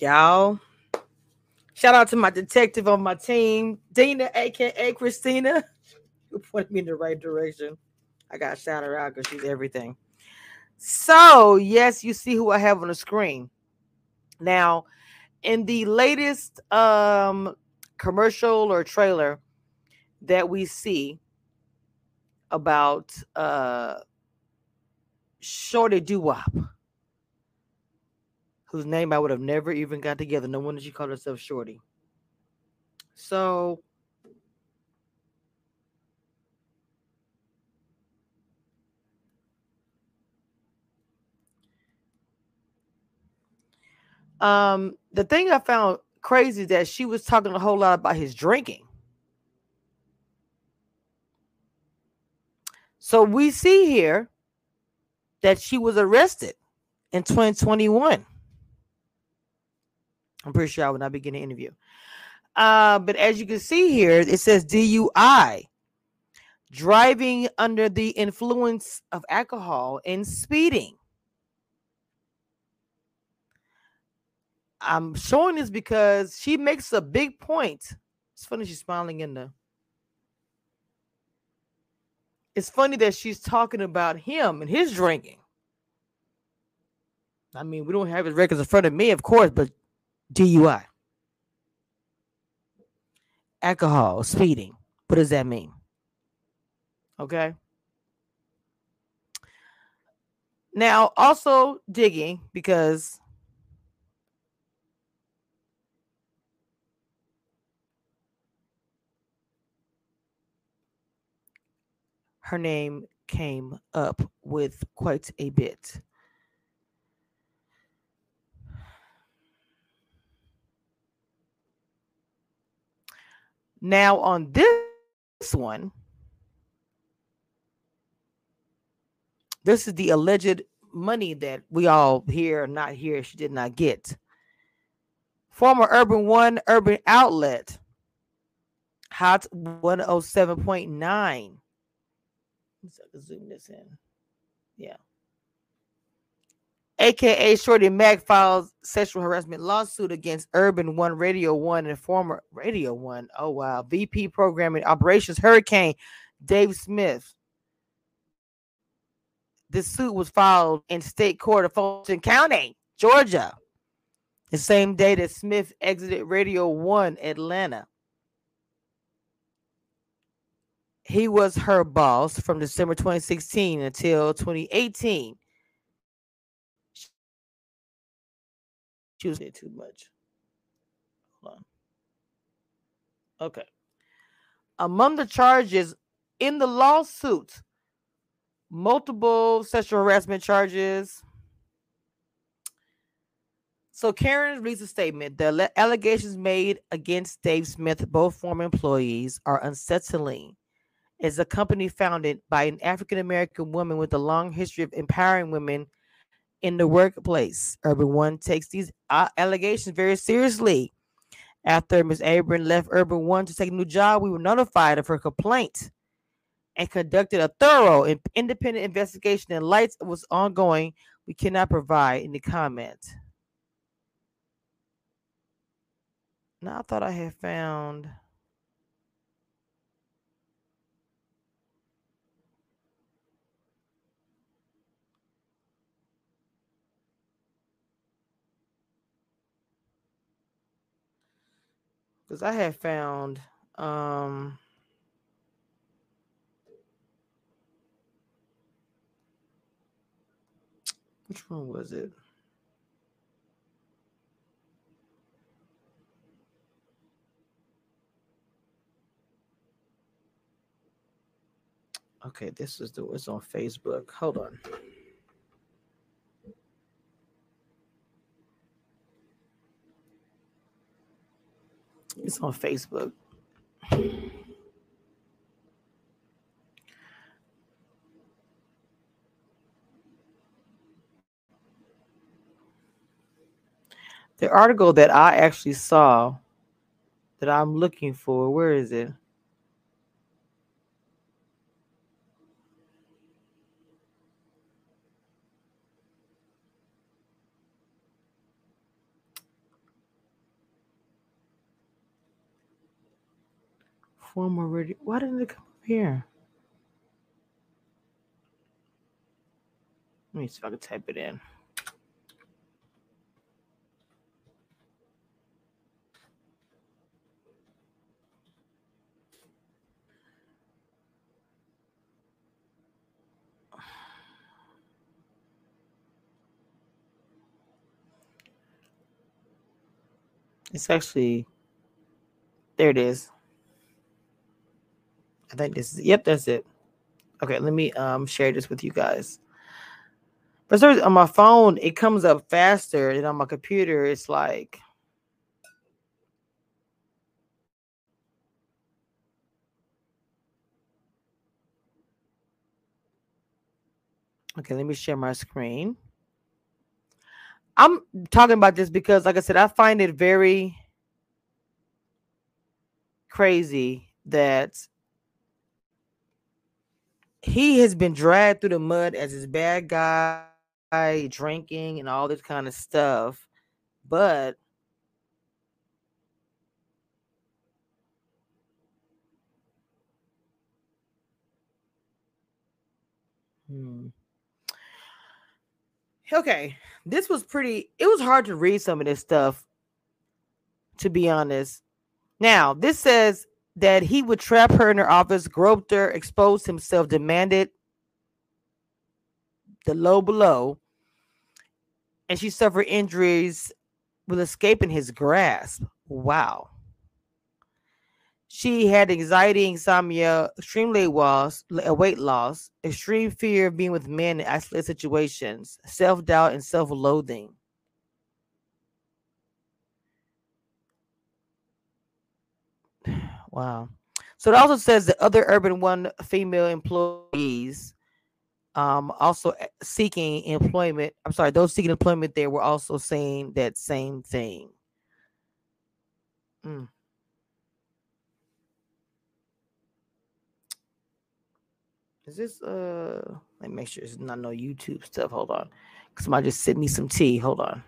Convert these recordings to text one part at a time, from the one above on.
Y'all, shout out to my detective on my team, Dina, aka Christina, who pointed me in the right direction. I got to shout her out because she's everything. So, yes, you see who I have on the screen. Now, in the latest um commercial or trailer that we see about uh Shorty Doo Wop, whose name I would have never even got together. No wonder she called herself Shorty. So um the thing I found crazy is that she was talking a whole lot about his drinking. So we see here that she was arrested in 2021. I'm pretty sure I would not be getting an interview. Uh, but as you can see here, it says DUI, driving under the influence of alcohol and speeding. I'm showing this because she makes a big point. It's funny she's smiling in the. It's funny that she's talking about him and his drinking. I mean, we don't have his records in front of me, of course, but DUI, alcohol, speeding. What does that mean? Okay. Now, also digging because her name came up with quite a bit. Now, on this one, this is the alleged money that we all hear, not hear, she did not get. Former Urban One Urban Outlet, Hot 107.9 so I can zoom this in. Yeah. AKA Shorty Mac files sexual harassment lawsuit against Urban One Radio One and former Radio One. Oh wow. VP Programming Operations Hurricane Dave Smith. This suit was filed in state court of Fulton County, Georgia, the same day that Smith exited Radio One Atlanta. He was her boss from December 2016 until 2018. Was too much. Hold on. Okay. Among the charges in the lawsuit, multiple sexual harassment charges. So Karen reads a statement. The allegations made against Dave Smith, both former employees, are unsettling is a company founded by an African American woman with a long history of empowering women in the workplace. Urban One takes these uh, allegations very seriously. After Ms. Abram left Urban One to take a new job, we were notified of her complaint and conducted a thorough and independent investigation. And lights was ongoing. We cannot provide any comment. Now I thought I had found. Because I had found um which one was it? Okay, this is the it's on Facebook. Hold on. It's on Facebook. The article that I actually saw that I'm looking for, where is it? Form already. Why didn't it come up here? Let me see if I can type it in. It's actually there it is. I think this is yep, that's it. Okay, let me um share this with you guys. But on my phone, it comes up faster than on my computer. It's like Okay, let me share my screen. I'm talking about this because, like I said, I find it very crazy that he has been dragged through the mud as this bad guy drinking and all this kind of stuff. But hmm. Okay, this was pretty. It was hard to read some of this stuff, to be honest. Now, this says that he would trap her in her office, groped her, exposed himself, demanded the low below, and she suffered injuries with escaping his grasp. Wow. She had anxiety, insomnia, extreme weight loss, weight loss, extreme fear of being with men in isolated situations, self doubt, and self loathing. Wow. So it also says that other Urban One female employees um, also eh, seeking employment. I'm sorry, those seeking employment there were also saying that same thing. Mm. Is this uh let me make sure it's not no YouTube stuff. Hold on. Somebody just sent me some tea. Hold on.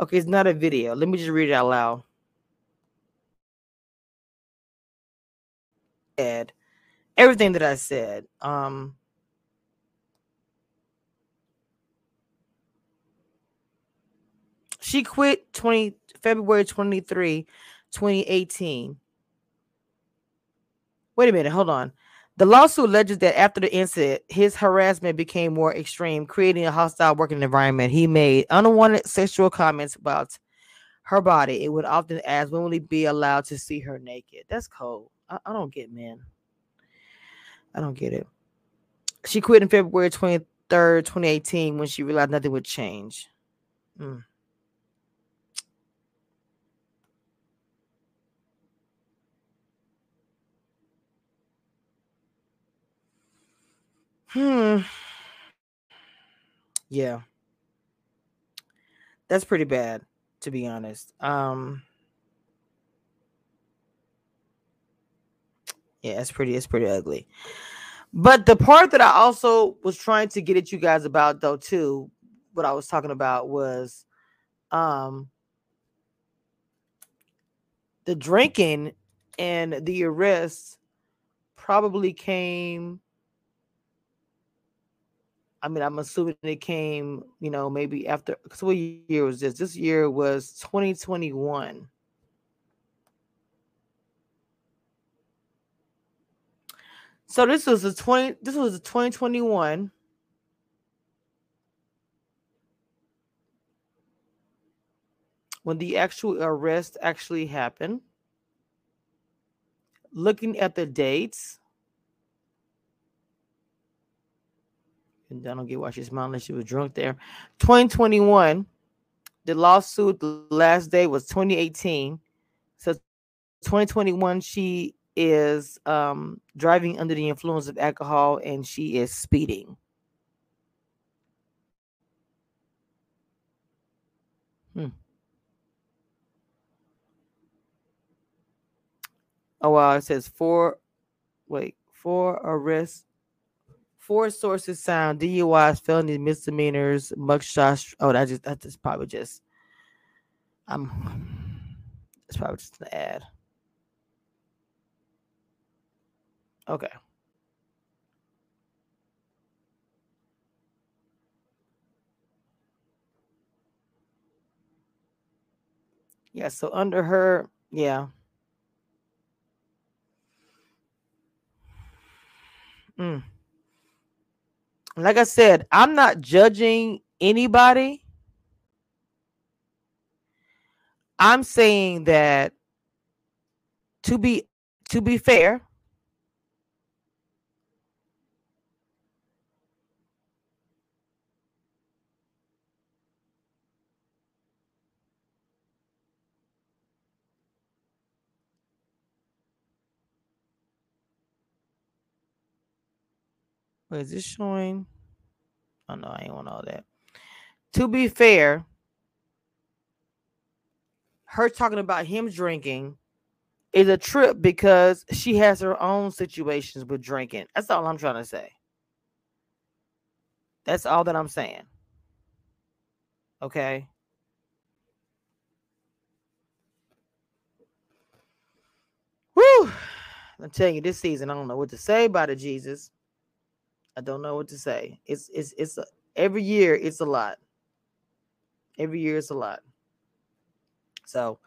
Okay, it's not a video. Let me just read it out loud. Ed everything that I said. Um, she quit 20 February 23, 2018. Wait a minute, hold on. The lawsuit alleges that after the incident, his harassment became more extreme, creating a hostile working environment. He made unwanted sexual comments about her body. It would often ask when will he be allowed to see her naked. That's cold. I, I don't get men. I don't get it. She quit in February 23rd, 2018, when she realized nothing would change. Mm. Hmm. Yeah. That's pretty bad, to be honest. Um Yeah, it's pretty, it's pretty ugly. But the part that I also was trying to get at you guys about though, too, what I was talking about was um the drinking and the arrests probably came I mean, I'm assuming it came, you know, maybe after. So what year was this? This year was 2021. So this was a 20 this was a 2021 when the actual arrest actually happened. Looking at the dates, and I don't get why she's smiling. Unless she was drunk there. 2021, the lawsuit, the last day was 2018. So 2021, she is um, driving under the influence of alcohol and she is speeding. Hmm. Oh wow, it says four. Wait, four arrests. Four sources sound DUIs, felonies, misdemeanors, mugshots. Oh, that just that's just probably just. I'm. It's probably just an ad. Okay. Yeah, so under her, yeah. Mm. Like I said, I'm not judging anybody. I'm saying that to be to be fair, Is this showing? Oh no, I ain't want all that. To be fair, her talking about him drinking is a trip because she has her own situations with drinking. That's all I'm trying to say. That's all that I'm saying. Okay. Whew. I'm telling you, this season, I don't know what to say about it, Jesus. I don't know what to say. It's it's it's a, every year it's a lot. Every year it's a lot. So,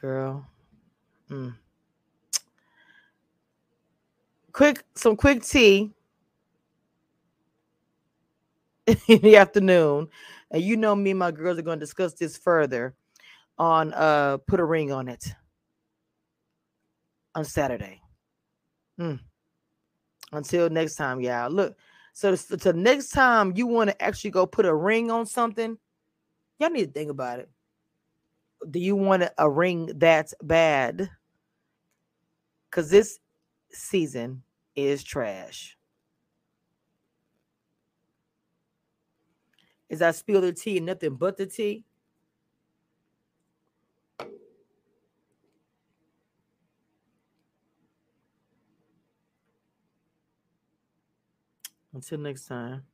girl, mm. quick some quick tea in the afternoon, and you know me my girls are going to discuss this further on uh put a ring on it on Saturday. Mm. Until next time, y'all. Look, so the next time you want to actually go put a ring on something, y'all need to think about it. Do you want a ring that's bad? Because this season is trash. Is I spill the tea and nothing but the tea? Until next time.